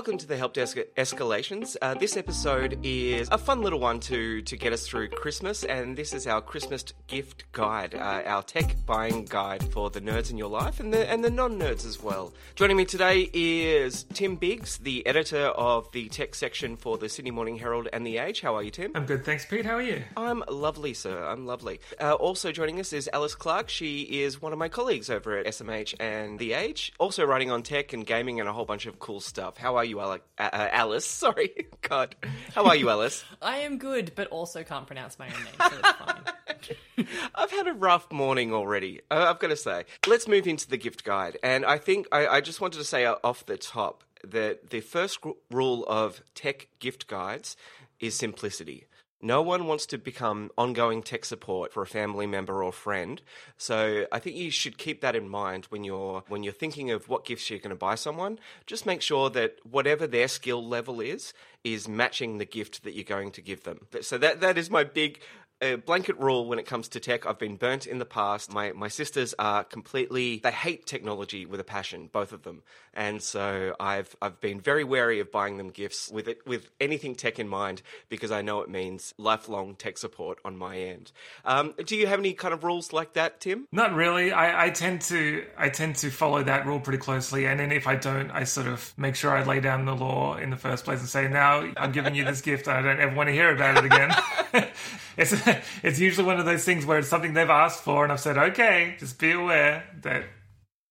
Welcome to the Help Desk Escalations. Uh, this episode is a fun little one to, to get us through Christmas, and this is our Christmas gift guide, uh, our tech buying guide for the nerds in your life and the, and the non nerds as well. Joining me today is Tim Biggs, the editor of the tech section for the Sydney Morning Herald and The Age. How are you, Tim? I'm good, thanks, Pete. How are you? I'm lovely, sir. I'm lovely. Uh, also joining us is Alice Clarke. She is one of my colleagues over at SMH and The Age, also writing on tech and gaming and a whole bunch of cool stuff. How are you, Alec? Uh, uh, Alice? Sorry, God. How are you, Alice? I am good, but also can't pronounce my own name, so it's fine. I've had a rough morning already. uh, I've got to say. Let's move into the gift guide, and I think I, I just wanted to say off the top that the first rule of tech gift guides is simplicity. No one wants to become ongoing tech support for a family member or friend. So I think you should keep that in mind when you're when you're thinking of what gifts you're going to buy someone. Just make sure that whatever their skill level is is matching the gift that you're going to give them. So that that is my big a blanket rule when it comes to tech. I've been burnt in the past. My my sisters are completely they hate technology with a passion, both of them, and so I've I've been very wary of buying them gifts with it with anything tech in mind because I know it means lifelong tech support on my end. Um, do you have any kind of rules like that, Tim? Not really. I, I tend to I tend to follow that rule pretty closely, and then if I don't, I sort of make sure I lay down the law in the first place and say, "Now I'm giving you this gift. and I don't ever want to hear about it again." it's it's usually one of those things where it's something they've asked for, and I've said, "Okay, just be aware that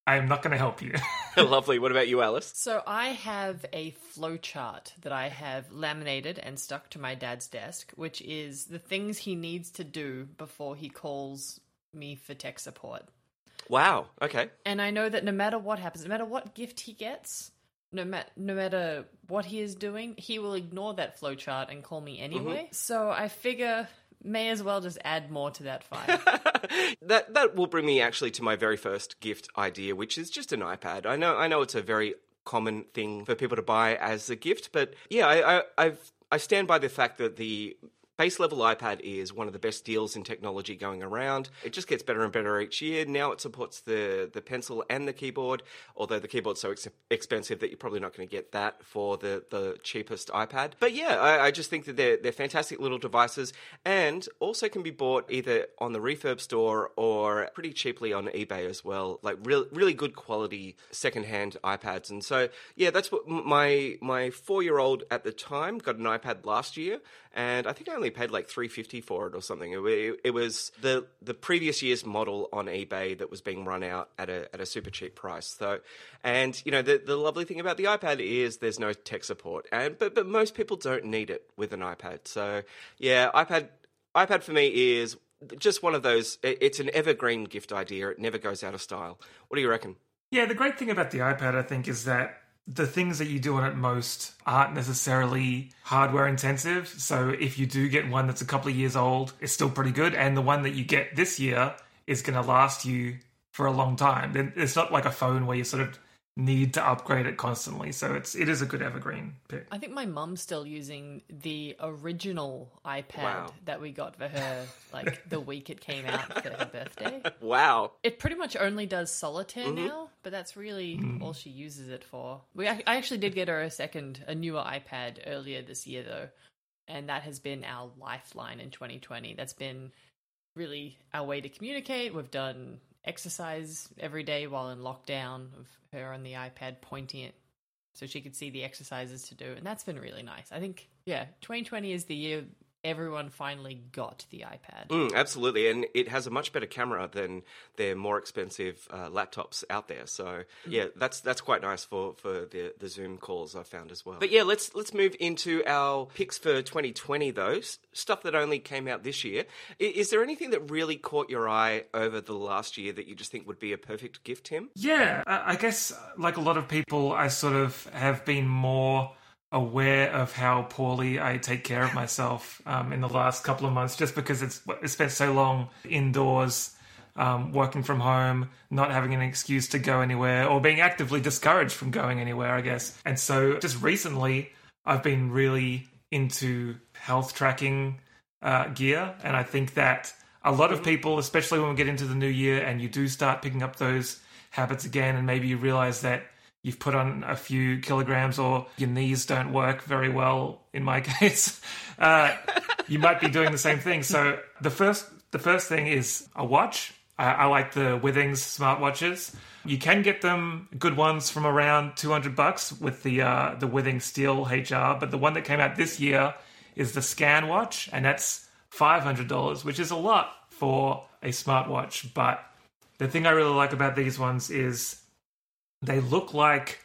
I'm not going to help you." Lovely. What about you, Alice? So I have a flowchart that I have laminated and stuck to my dad's desk, which is the things he needs to do before he calls me for tech support. Wow. Okay. And I know that no matter what happens, no matter what gift he gets, no, ma- no matter what he is doing, he will ignore that flowchart and call me mm-hmm. anyway. So I figure may as well just add more to that file. that that will bring me actually to my very first gift idea, which is just an iPad. I know I know it's a very common thing for people to buy as a gift, but yeah, I, I I've I stand by the fact that the base level iPad is one of the best deals in technology going around. It just gets better and better each year. Now it supports the, the pencil and the keyboard, although the keyboard's so ex- expensive that you're probably not going to get that for the, the cheapest iPad. But yeah, I, I just think that they're, they're fantastic little devices and also can be bought either on the refurb store or pretty cheaply on eBay as well. Like real, really good quality secondhand iPads. And so, yeah, that's what my, my four year old at the time got an iPad last year and I think I only paid like three fifty for it or something. It, it, was the the previous year's model on eBay that was being run out at a at a super cheap price. So, and you know the the lovely thing about the iPad is there's no tech support, and but but most people don't need it with an iPad. So yeah, iPad iPad for me is just one of those. It's an evergreen gift idea. It never goes out of style. What do you reckon? Yeah, the great thing about the iPad, I think, is that the things that you do on it most aren't necessarily hardware intensive. So if you do get one that's a couple of years old, it's still pretty good. And the one that you get this year is going to last you for a long time. It's not like a phone where you sort of need to upgrade it constantly. So it's it is a good evergreen pick. I think my mum's still using the original iPad Wow. that we got for her like the week it came out for her birthday. Wow. It pretty much only does solitaire mm-hmm. now, but that's really mm. all she uses it for. We I I actually did get her a second, a newer iPad earlier this year though, and that has been our lifeline in 2020. That's been really our way to communicate. We've done exercise every day while in lockdown of her on the iPad pointing it so she could see the exercises to do, and that's been really nice. I think yeah, 2020 is the year everyone finally got the iPad. Mm, absolutely, and it has a much better camera than their more expensive uh, laptops out there. So yeah, that's that's quite nice for, for the the Zoom calls I found as well. But yeah, let's let's move into our picks for 2020 though. S- Stuff that only came out this year. I- Is there anything that really caught your eye over the last year that you just think would be a perfect gift, Tim? Yeah, I I guess like a lot of people, I sort of have been more aware of how poorly I take care of myself um, in the last couple of months, just because it's, it's spent so long indoors, um, working from home, not having an excuse to go anywhere, or being actively discouraged from going anywhere, I guess. And so just recently, I've been really into health tracking uh, gear, and I think that a lot of people, especially when we get into the new year and you do start picking up those habits again, and maybe you realize that you've put on a few kilograms or your knees don't work very well in my case uh, you might be doing the same thing. So the first the first thing is a watch. I, I like the withings smartwatches. You can get them good ones from around 200 bucks with the uh, the withings steel hr but the one that came out this year is the scan watch and that's $500 which is a lot for a smartwatch. But the thing i really like about these ones is they look like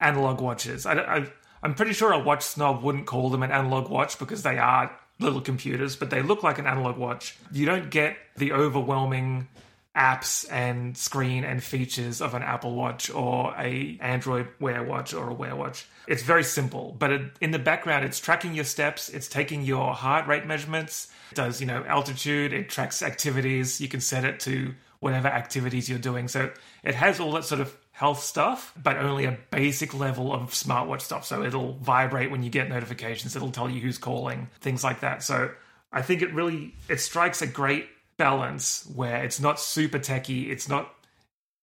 analog watches. I, I, I'm pretty sure a watch snob wouldn't call them an analog watch because they are little computers, but they look like an analog watch. You don't get the overwhelming apps and screen and features of an Apple Watch or a Android Wear Watch or a Wear Watch. It's very simple, but it, in the background, it's tracking your steps, it's taking your heart rate measurements, it does you know altitude, it tracks activities. You can set it to whatever activities you're doing. So it has all that sort of health stuff, but only a basic level of smartwatch stuff. So it'll vibrate when you get notifications, it'll tell you who's calling, things like that. So I think it really it strikes a great balance where it's not super techy, it's not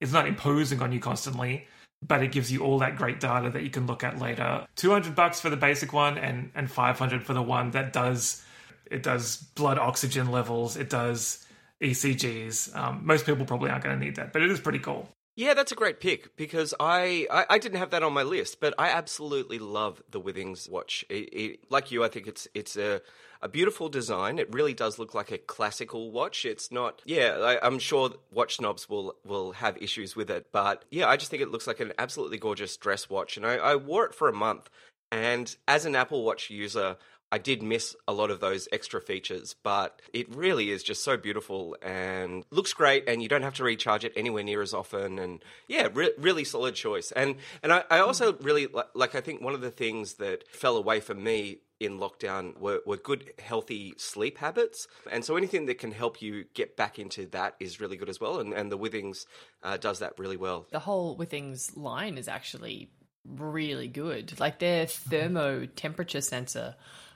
it's not imposing on you constantly, but it gives you all that great data that you can look at later. 200 bucks for the basic one and and 500 for the one that does it does blood oxygen levels, it does ECGs. Um, most people probably aren't going to need that, but it is pretty cool. Yeah, that's a great pick because I, I, I didn't have that on my list, but I absolutely love the Withings watch. It, it, like you, I think it's it's a a beautiful design. It really does look like a classical watch. It's not. Yeah, I, I'm sure watch snobs will will have issues with it, but yeah, I just think it looks like an absolutely gorgeous dress watch, and I, I wore it for a month. And as an Apple Watch user, I did miss a lot of those extra features, but it really is just so beautiful and looks great. And you don't have to recharge it anywhere near as often. And yeah, re- really solid choice. And and I, I also really li- like. I think one of the things that fell away from me in lockdown were, were good, healthy sleep habits. And so anything that can help you get back into that is really good as well. And and the Withings uh, does that really well. The whole Withings line is actually really good. Like their thermo temperature sensor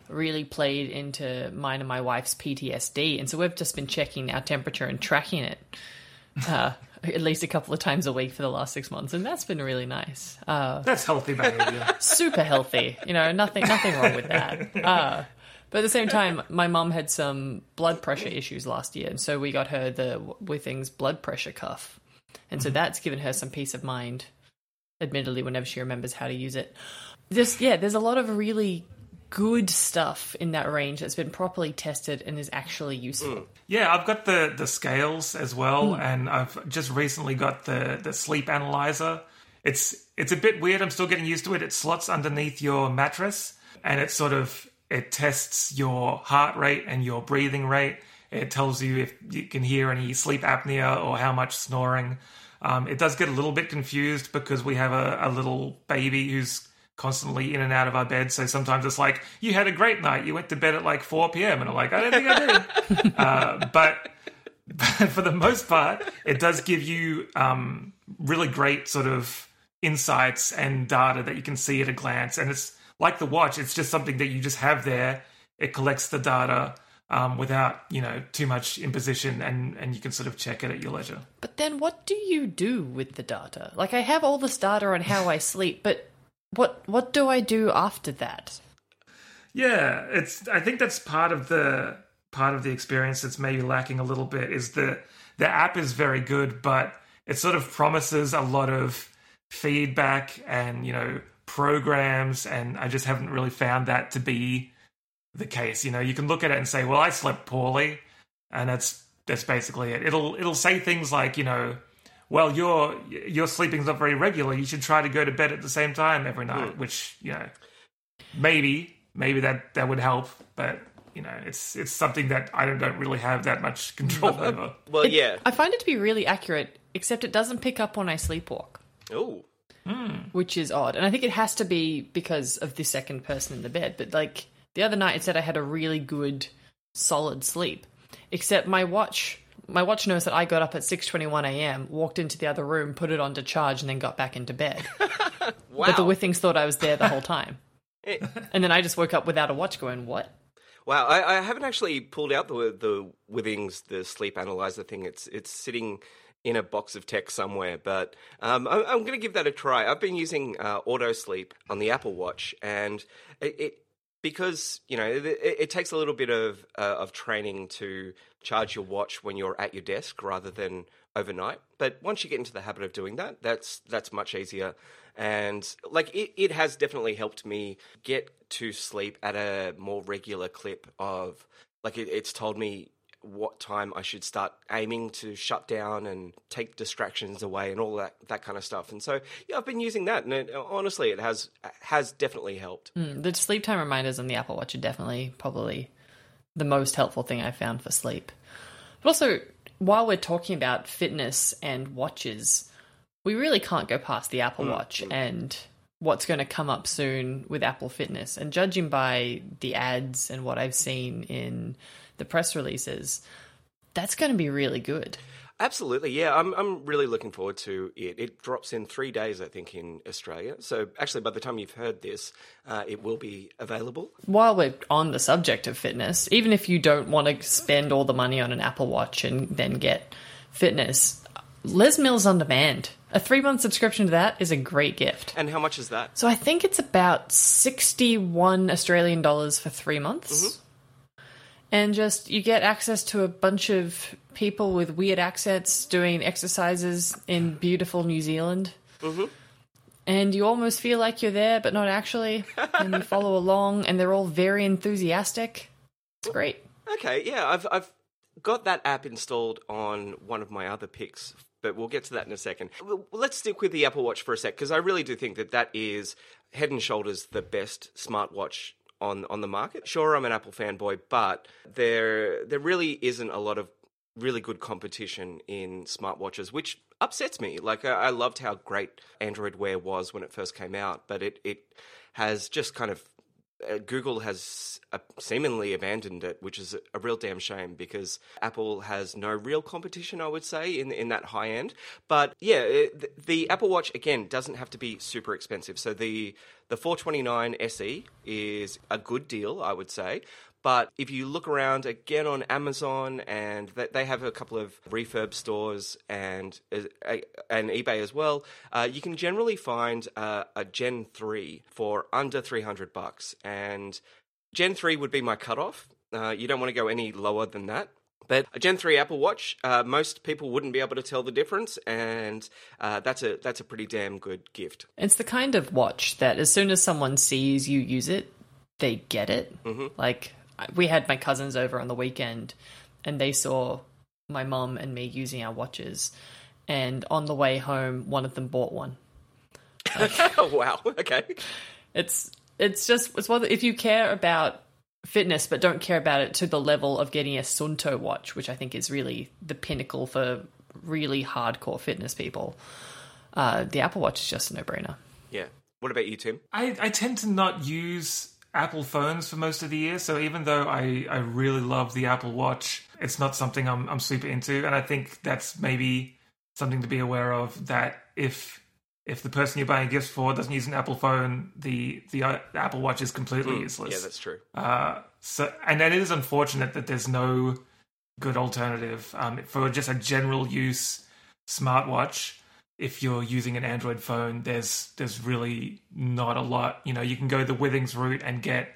really played into mine and my wife's PTSD. And so we've just been checking our temperature and tracking it uh, at least a couple of times a week for the last six months. And that's been really nice. Uh, That's healthy behavior. super healthy. You know, nothing nothing wrong with that. Uh, but at the same time, my mum had some blood pressure issues last year, and so we got her the Withings blood pressure cuff, and so that's given her some peace of mind. Admittedly, whenever she remembers how to use it, just yeah, there's a lot of really good stuff in that range that's been properly tested and is actually useful. Yeah, I've got the the scales as well, and I've just recently got the the sleep analyzer. It's it's a bit weird. I'm still getting used to it. It slots underneath your mattress, and it sort of it tests your heart rate and your breathing rate. It tells you if you can hear any sleep apnea or how much snoring. Um, it does get a little bit confused because we have a, a little baby who's constantly in and out of our bed. So sometimes it's like, you had a great night. You went to bed at like 4 p.m. And I'm like, I don't think I did. uh, but, but for the most part, it does give you um, really great sort of insights and data that you can see at a glance. And it's like the watch, it's just something that you just have there. It collects the data. Um, without you know too much imposition, and and you can sort of check it at your leisure. But then, what do you do with the data? Like, I have all this data on how I sleep, but what what do I do after that? Yeah, it's. I think that's part of the part of the experience that's maybe lacking a little bit. Is the the app is very good, but it sort of promises a lot of feedback and you know programs, and I just haven't really found that to be the case. You know, you can look at it and say, "Well, I slept poorly," and that's that's basically it. It'll it'll say things like, you know, "Well, your your sleeping's not very regular. You should try to go to bed at the same time every night," hmm. which you know, maybe maybe that that would help, but you know, it's it's something that I don't, don't really have that much control mm, over. Well, yeah. I find it to be really accurate, except it doesn't pick up when I sleepwalk, Oh, which is odd. And I think it has to be because of the second person in the bed. But like the other night, it said I had a really good, solid sleep, except my watch. My watch knows that I got up at 6:21 a.m., walked into the other room, put it on to charge, and then got back into bed. wow. But the Withings thought I was there the whole time. Eh. and then I just woke up without a watch going, what? Wow, I, I haven't actually pulled out the the Withings the sleep analyzer thing. It's it's sitting in a box of tech somewhere, but um, I'm, I'm going to give that a try. I've been using uh, Auto Sleep on the Apple Watch, and it, it because you know it, it takes a little bit of uh, of training to charge your watch when you're at your desk rather than overnight. But once you get into the habit of doing that, that's that's much easier. And like it, it has definitely helped me get to sleep at a more regular clip of like it, it's told me what time I should start aiming to shut down and take distractions away and all that that kind of stuff. And so yeah, I've been using that, and it, honestly, it has has definitely helped. Mm, the sleep time reminders on the Apple Watch are definitely probably the most helpful thing I found for sleep. But also, while we're talking about fitness and watches, we really can't go past the Apple Watch and what's going to come up soon with Apple Fitness. And judging by the ads and what I've seen in the press releases, that's going to be really good. Absolutely, yeah. I'm I'm really looking forward to it. It drops in three days, I think, in Australia. So actually, by the time you've heard this, uh, it will be available. While we're on the subject of fitness, even if you don't want to spend all the money on an Apple Watch and then get fitness, Les Mills on demand. A three month subscription to that is a great gift. And how much is that? So I think it's about 61 Australian dollars for three months. And just you get access to a bunch of people with weird accents doing exercises in beautiful New Zealand. Mm-hmm. And you almost feel like you're there, but not actually. and you follow along, and they're all very enthusiastic. It's great. Okay, yeah, I've I've got that app installed on one of my other picks, but we'll get to that in a second. Let's stick with the Apple Watch for a sec because I really do think that that is head and shoulders the best smartwatch on on the market. Sure, I'm an Apple fanboy, but there there really isn't a lot of really good competition in smartwatches, which upsets me. Like I, I loved how great Android Wear was when it first came out, but it it has just kind of uh, Google has uh, seemingly abandoned it, which is a, real damn shame because Apple has no real competition, I would say, in in that high end. But yeah, it, the, the Apple Watch again doesn't have to be super expensive. So the the 429 SE is a good deal, I would say. But if you look around again on Amazon, and they they have a couple of refurb stores and uh, and eBay as well, uh, you can generally find uh, a Gen three for under three hundred bucks. And Gen three would be my cutoff. Uh, you don't want to go any lower than that. But a Gen three Apple Watch, uh, most people wouldn't be able to tell the difference, and uh, that's a that's a pretty damn good gift. It's the kind of watch that as soon as someone sees you use it, they get it. Like I- we had my cousins over on the weekend, and they saw my mum and me using our watches, and on the way home, one of them bought one. oh wow, okay. It's it's just it's one if you care about fitness but don't care about it to the level of getting a Suunto watch, which I think is really the pinnacle for really hardcore fitness people. Uh, the Apple Watch is just a no-brainer. Yeah. What about you, Tim? I, I tend to not use Apple phones for most of the year, so even though I, I really love the Apple Watch, it's not something I'm, I'm super into. And I think that's maybe something to be aware of that if if the person you're buying gifts for doesn't use an Apple phone, the the, uh, Apple Watch is completely useless. Yeah, that's true. Uh, so, and it is unfortunate that there's no good alternative um, for just a general use smartwatch. If you're using an Android phone, there's there's really not a lot. You know, you can go the Withings route and get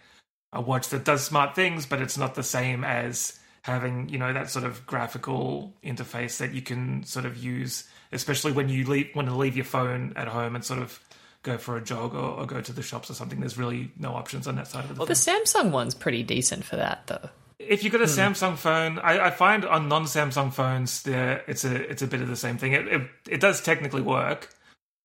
a watch that does smart things, but it's not the same as having you know that sort of graphical interface that you can sort of use, especially when you leave want to leave your phone at home and sort of go for a jog or, or go to the shops or something. There's really no options on that side of the Well, the Samsung one's pretty decent for that, though. If you've got a Samsung phone, I, I find on non-Samsung phones, there it's a it's a bit of the same thing. It, it it does technically work,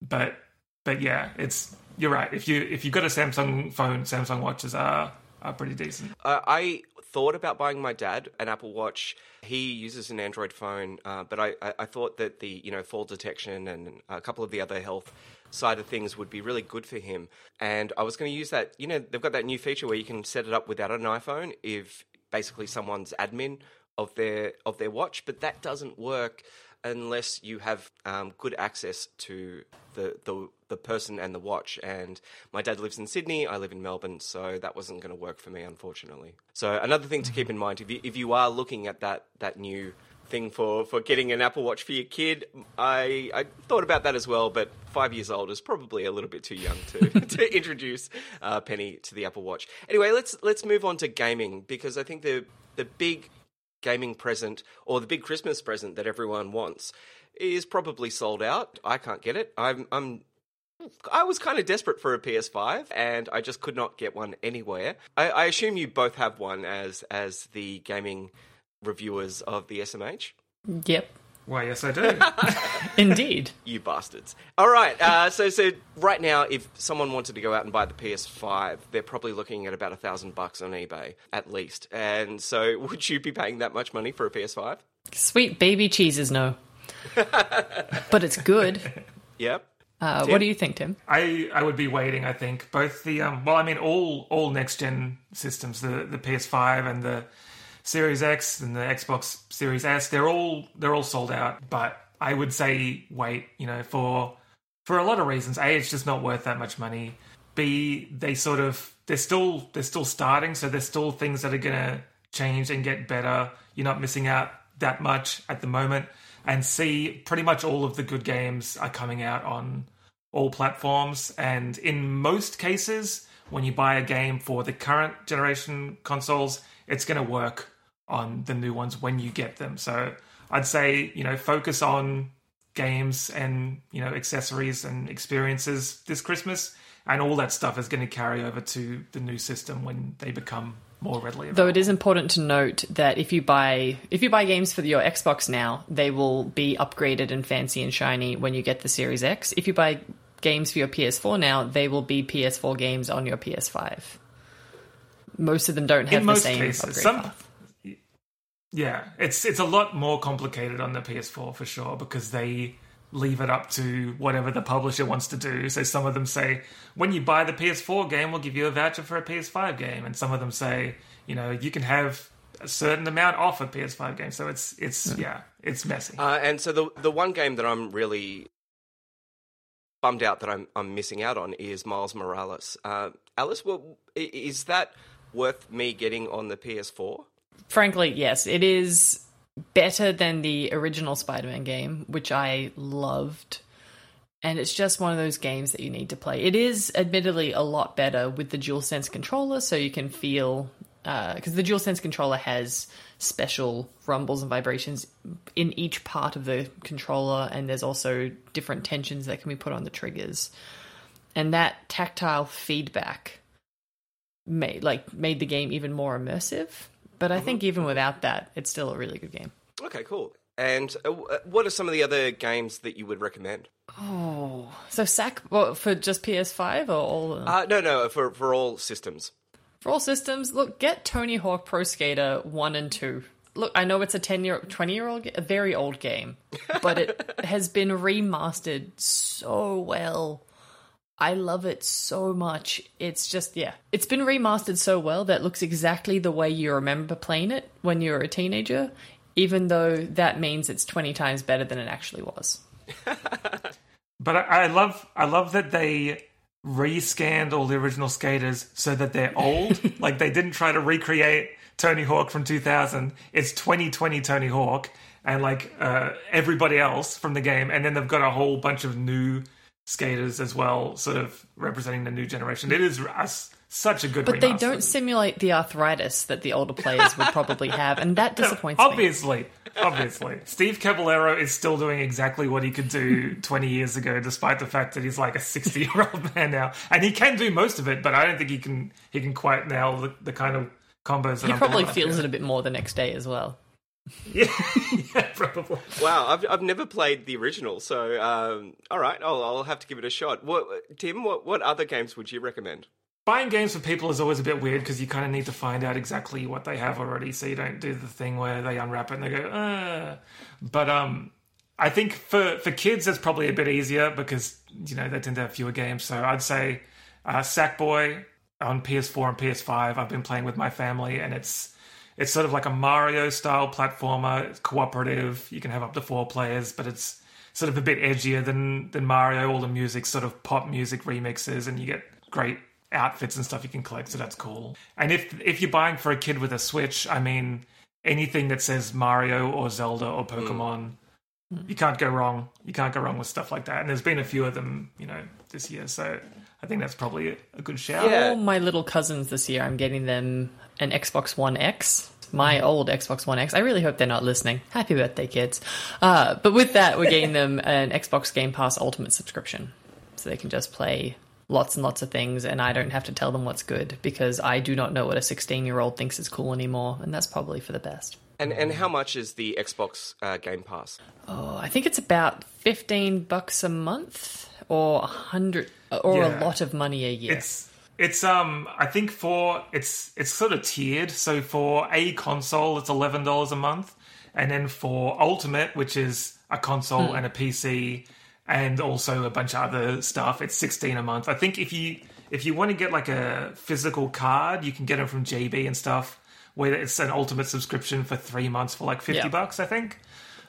but but yeah, it's you're right. If you if you've got a Samsung phone, Samsung watches are are pretty decent. Uh, I thought about buying my dad an Apple Watch. He uses an Android phone, uh, but I, I, I thought that the you know fall detection and a couple of the other health side of things would be really good for him. And I was going to use that. You know, they've got that new feature where you can set it up without an iPhone if basically someone's admin of their of their watch, but that doesn't work unless you have um, good access to the, the the person and the watch. And my dad lives in Sydney, I live in Melbourne, so that wasn't going to work for me, unfortunately. So another thing to keep in mind if you, if you are looking at that that new thing for, for getting an Apple Watch for your kid, I I thought about that as well, but five years old is probably a little bit too young to to introduce uh, Penny to the Apple Watch. Anyway, let's let's move on to gaming because I think the the big gaming present or the big Christmas present that everyone wants is probably sold out. I can't get it. I'm I'm I was kind of desperate for a PS5, and I just could not get one anywhere. I, I assume you both have one as as the gaming reviewers of the SMH. Yep, Why, yes, I do. indeed. You bastards! All right, uh, so so right now, if someone wanted to go out and buy the PS5, they're probably looking at about a thousand bucks on eBay at least. And so, would you be paying that much money for a PS5? Sweet baby cheeses, no. but it's good. Yep. Uh, what do you think, Tim? I I would be waiting. I think both the um well, I mean all all next gen systems, the the PS5 and the Series X and the Xbox Series S, they're all they're all sold out. But I would say wait. You know for for a lot of reasons. A, it's just not worth that much money. B, they sort of they're still they're still starting, so there's still things that are gonna change and get better. You're not missing out that much at the moment. And C, pretty much all of the good games are coming out on all platforms. And in most cases, when you buy a game for the current generation consoles, it's going to work on the new ones when you get them. So I'd say, you know, focus on games and, you know, accessories and experiences this Christmas. And all that stuff is going to carry over to the new system when they become more readily available. Though it is important to note that if you buy if you buy games for your Xbox now, they will be upgraded and fancy and shiny when you get the Series X. If you buy games for your PS4 now, they will be PS4 games on your PS5. Most of them don't have in the same cases, upgrade some path. Yeah, it's it's a lot more complicated on the PS4 for sure because they leave it up to whatever the publisher wants to do. So some of them say when you buy the PS4 game, we'll give you a voucher for a PS5 game, and some of them say you know you can have a certain amount off a PS5 game. So it's it's yeah, it's messy. Uh, and so the the one game that I'm really bummed out that I'm I'm missing out on is Miles Morales. Uh, Alice, well, is that worth me getting on the PS4? Frankly, yes, it is better than the original Spider-Man game, which I loved. And it's just one of those games that you need to play. It is admittedly a lot better with the DualSense controller, so you can feel uh, because the DualSense controller has special rumbles and vibrations in each part of the controller, and there's also different tensions that can be put on the triggers. And that tactile feedback made like made the game even more immersive. But I think even without that, it's still a really good game. Okay, cool. And uh, uh, what are some of the other games that you would recommend? Oh, so SAC well, for just PS5 or all Uh, no, no, for for all systems. for all systems? Look, get Tony Hawk Pro Skater one and two. Look, I know it's a ten year, twenty year old, a very old game, but it has been remastered so well. I love it so much. It's just yeah, it's been remastered so well that it looks exactly the way you remember playing it when you were a teenager. Even though that means it's twenty times better than it actually was. But I, I love I love that they rescanned all the original skaters so that they're old. like they didn't try to recreate Tony Hawk from 2000. It's 2020 Tony Hawk and like uh, everybody else from the game, and then they've got a whole bunch of new skaters as well, sort of representing the new generation. It is us such a good. But they don't simulate the arthritis that the older players would probably have, and that disappoints me. obviously, obviously, Steve Caballero is still doing exactly what he could do 20 years ago, despite the fact that he's like a 60 year old man now, and he can do most of it. But I don't think he can he can quite nail the, the kind of combos that He probably feels it a bit more the next day as well. Yeah, yeah, probably. Wow, I've, I've never played the original, so um, all right, I'll, I'll have to give it a shot. What, Tim, what, what other games would you recommend? Buying games for people is always a bit weird because you kind of need to find out exactly what they have already, so you don't do the thing where they unwrap it and they go, uh. But um, I think for for kids it's probably a bit easier because you know they tend to have fewer games. So I'd say uh, Sackboy on PS4 and PS5. I've been playing with my family, and it's it's sort of like a Mario style platformer. It's cooperative. You can have up to four players, but it's sort of a bit edgier than than Mario. All the music sort of pop music remixes, and you get great outfits and stuff you can collect. So that's cool. And if if you're buying for a kid with a Switch, I mean anything that says Mario or Zelda or hmm. Pokemon. You can't go wrong. You can't go wrong with stuff like that. And there's been a few of them, you know, this year. So I think that's probably a, a good shout. Yeah. All my little cousins this year, I'm getting them an Xbox One X. My old Xbox One X. I really hope they're not listening. Happy birthday, kids. Uh, but with that, we're getting them an Xbox Game Pass Ultimate subscription. So they can just play lots and lots of things, and I don't have to tell them what's good because I do not know what a 16 year old thinks is cool anymore, and that's probably for the best. And and how much is the Xbox uh, Game Pass? Oh, I think it's about 15 bucks a month or a hundred or Yeah. a lot of money a year. It's it's um I think for it's it's sort of tiered. So for a console it's eleven dollars a month. And then for Ultimate, which is a console and a PC and also a bunch of other stuff, it's sixteen a month. I think if you if you want to get like a physical card, you can get them from JB and stuff, where it's an ultimate subscription for three months for like fifty Yeah. bucks, I think.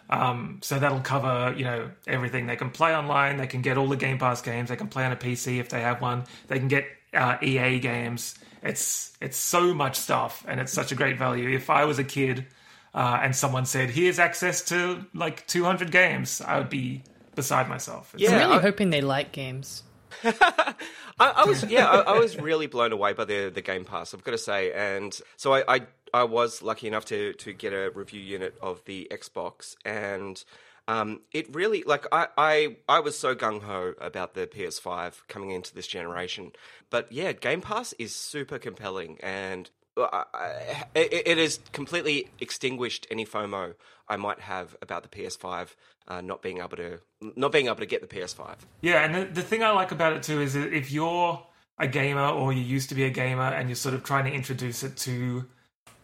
Um, so that'll cover, you know, everything. They can play online. They can get all the Game Pass games. They can play on a PC if they have one. They can get uh, EA games. It's it's so much stuff, and it's such a great value. If I was a kid uh, and someone said, "Here's access to like 200 games," I would be beside myself. It's- I'm Yeah, really I- hoping they like games. I, I was yeah, I, I was really blown away by the the Game Pass. I've got to say, and so I, I I was lucky enough to to get a review unit of the Xbox, and um, it really like I I I was so gung ho about the PS5 coming into this generation, but yeah, Game Pass is super compelling and. I- It, it has completely extinguished any FOMO I might have about the PS5 uh, not being able to not being able to get the PS5. Yeah, and the, the thing I like about it too is if you're a gamer or you used to be a gamer and you're sort of trying to introduce it to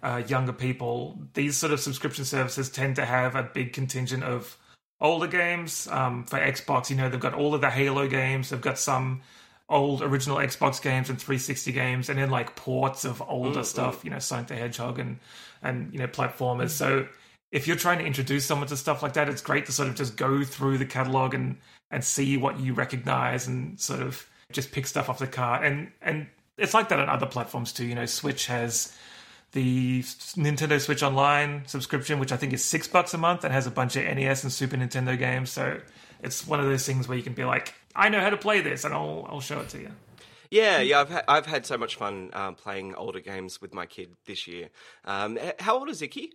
uh, younger people, these sort of subscription services tend to have a big contingent of older games. Um, for Xbox, you know, they've got all of the Halo games, they've got some old original Xbox games and 360 games, and then like ports of older stuff, you know, Sonic the Hedgehog and and you know platformers. So if you're trying to introduce someone to stuff like that, it's great to sort of just go through the catalog and and see what you recognize and sort of just pick stuff off the cart. And and it's like that on other platforms too. You know, Switch has the Nintendo Switch Online subscription, which I think is six bucks a month and has a bunch of NES and Super Nintendo games. So it's one of those things where you can be like, I know how to play this, and I'll I'll show it to you. Yeah, yeah, I've had, I've had so much fun um, playing older games with my kid this year. Um, how old is Icky?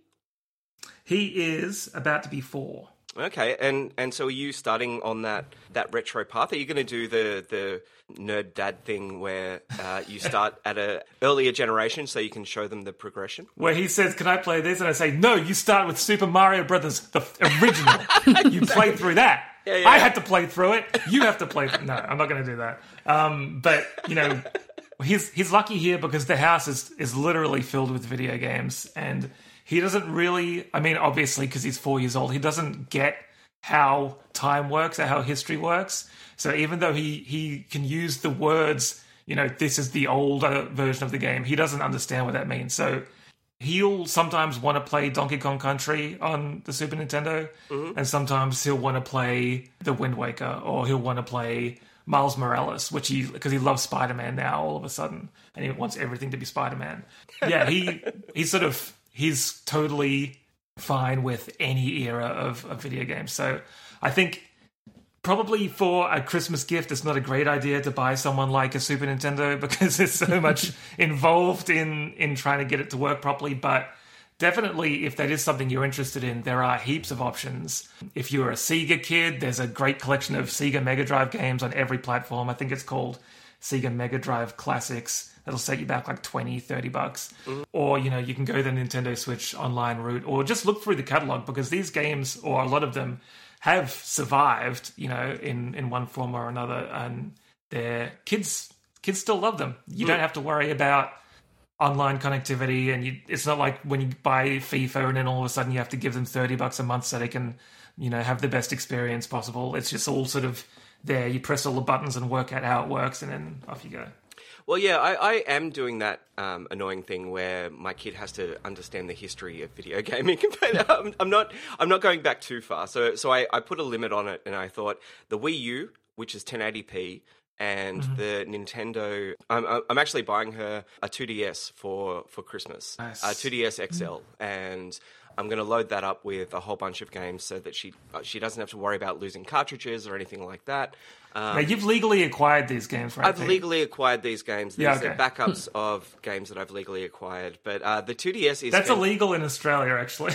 He is about to be four. Okay, and and so are you starting on that that retro path? Are you going to do the the nerd dad thing where uh, you start at a earlier generation so you can show them the progression? Where he says, "Can I play this?" and I say, "No, you start with Super Mario Brothers, the original. you play through that. yeah. I had to play through it. You have to play. No, I'm not going to do that. Um, but you know, he's he's lucky here because the house is is literally filled with video games, and he doesn't really. I mean, obviously, because he's four years old, he doesn't get how time works or how history works. So even though he he can use the words, you know, this is the older version of the game, he doesn't understand what that means. So he'll sometimes want to play Donkey Kong Country on the Super Nintendo, mm-hmm. and sometimes he'll want to play The Wind Waker, or he'll want to play Miles Morales, which he because he loves Spider Man now all of a sudden, and he wants everything to be Spider Man. Yeah, he he's sort of he's totally fine with any era of, of video games. So I think probably for a Christmas gift, it's not a great idea to buy someone like a Super Nintendo because there's so much involved in in trying to get it to work properly. But definitely, if that is something you're interested in, there are heaps of options. If you're a Sega kid, there's a great collection of Sega Mega Drive games on every platform. I think it's called Sega Mega Drive Classics. That'll set you back like 20, 30 bucks. Mm-hmm. Or, you know, you can go the Nintendo Switch online route or just look through the catalog because these games, or a lot of them, have survived, you know, in, in one form or another. And their kids kids still love them. You mm. don't have to worry about online connectivity and you, it's not like when you buy FIFA and then all of a sudden you have to give them 30 bucks a month so they can, you know, have the best experience possible. It's just all sort of there. You press all the buttons and work out how it works, and then off you go. Well, yeah, I, I am doing that um, annoying thing where my kid has to understand the history of video gaming, but um, I'm not. I'm not going back too far. So, so I, I put a limit on it, and I thought the Wii U, which is 1080p, and mm-hmm. the Nintendo. I'm, I'm actually buying her a 2DS for for Christmas, nice. a 2DS XL, mm-hmm. and I'm going to load that up with a whole bunch of games so that she uh, she doesn't have to worry about losing cartridges or anything like that. Um, now, you've legally acquired these games, right? I've legally acquired these games. These yeah, okay. are backups of games that I've legally acquired. But uh, the 2DS is that's illegal in Australia, actually.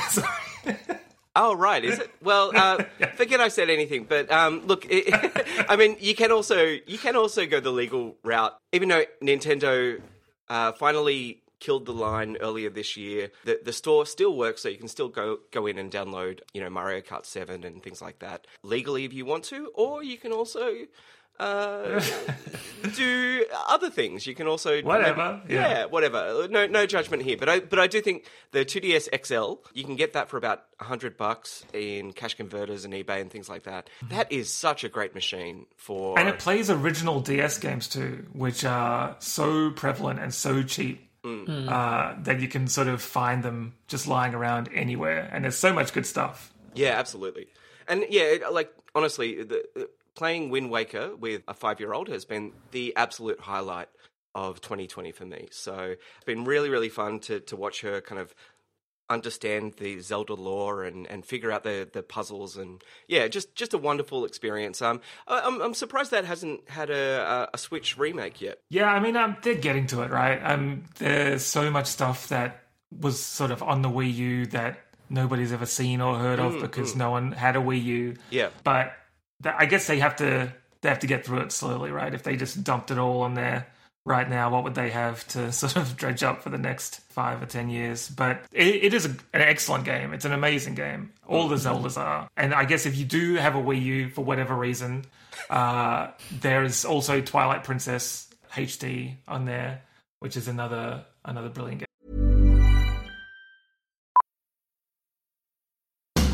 Oh right, is it? Well, uh, forget I said anything. But um, look, it, I mean, you can also you can also go the legal route. Even though Nintendo uh, finally killed the line earlier this year. The the store still works, so you can still go go in and download, you know, Mario Kart Seven and things like that legally if you want to, or you can also uh, do other things. You can also whatever, maybe, yeah. yeah. whatever. No, no judgment here. But I, but I do think the 2ds XL, you can get that for about hundred bucks in cash converters and eBay and things like that. Mm-hmm. That is such a great machine for, and it plays original DS games too, which are so prevalent and so cheap mm. uh, that you can sort of find them just lying around anywhere. And there's so much good stuff. Yeah, absolutely. And yeah, like honestly, the, the, playing Wind Waker with a five year old has been the absolute highlight of 2020 for me. So it's been really, really fun to to watch her kind of understand the Zelda lore and, and figure out the, the puzzles and yeah, just just a wonderful experience. Um, I'm I'm surprised that hasn't had a a Switch remake yet. Yeah, I mean, um, they're getting to it, right? Um, there's so much stuff that was sort of on the Wii U that nobody's ever seen or heard of mm, because mm. no one had a Wii U. Yeah, but th- I guess they have to they have to get through it slowly, right? If they just dumped it all on there right now, what would they have to sort of dredge up for the next five or ten years? But it, it is a, an excellent game. It's an amazing game. All the Zeldas are. And I guess if you do have a Wii U for whatever reason, uh, there is also Twilight Princess HD on there, which is another another brilliant game.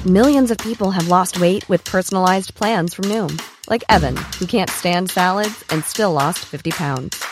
Millions of people have lost weight with personalized plans from Noom, like Evan, who can't stand salads and still lost 50 pounds.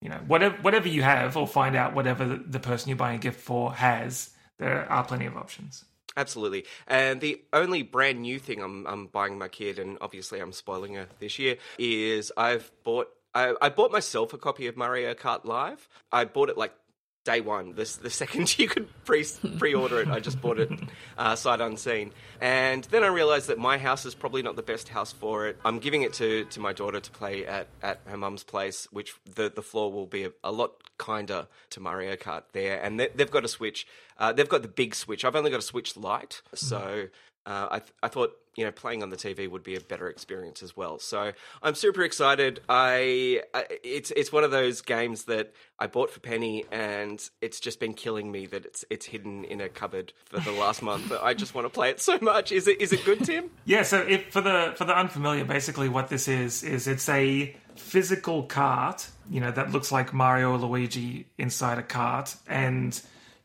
you know, whatever whatever you have, or find out whatever the, person you're buying a gift for has. There are plenty of options. Absolutely. And the only brand new thing I'm, I'm buying my kid, and obviously I'm spoiling her this year, is I've bought I, I, bought myself a copy of Mario Kart Live. I bought it like day one. This the second you could pre pre order it. I just bought it uh, sight unseen, and then I realised that my house is probably not the best house for it. I'm giving it to, to my daughter to play at, at her mum's place, which the the floor will be a, a lot kinder to Mario Kart there, and they, have got a Switch. Uh, they've got the big Switch. I've only got a Switch Lite, so uh, I, th- I thought you know playing on the TV would be a better experience as well. So I'm super excited. I, it's it's one of those games that I bought for Penny, and it's just been killing me that it's it's hidden in a cupboard for the last month. I just want to play it so much. Is it is it good, Tim? yeah. So if, for the for the unfamiliar, basically what this is is it's a physical cart, you know, that looks like Mario Luigi inside a cart, and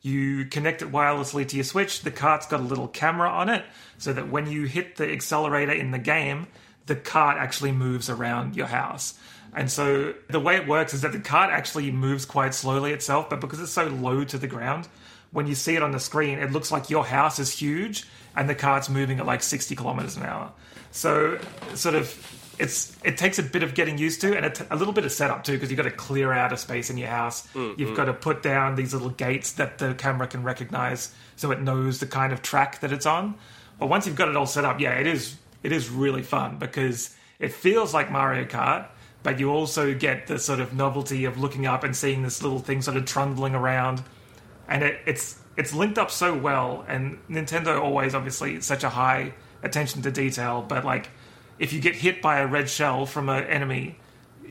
you connect it wirelessly to your Switch. The cart's got a little camera on it so that when you hit the accelerator in the game, the cart actually moves around your house. And so the way it works is that the cart actually moves quite slowly itself, but because it's so low to the ground, when you see it on the screen, it looks like your house is huge and the cart's moving at like 60 kilometers an hour. So sort of it's it takes a bit of getting used to and a, t- a little bit of setup too because you've got to clear out a space in your house. Mm, you've mm. got to put down these little gates that the camera can recognize so it knows the kind of track that it's on. But once you've got it all set up, yeah, it is it is really fun because it feels like Mario Kart, but you also get the sort of novelty of looking up and seeing this little thing sort of trundling around, and it, it's it's linked up so well. And Nintendo always obviously such a high attention to detail, but like if you get hit by a red shell from an enemy,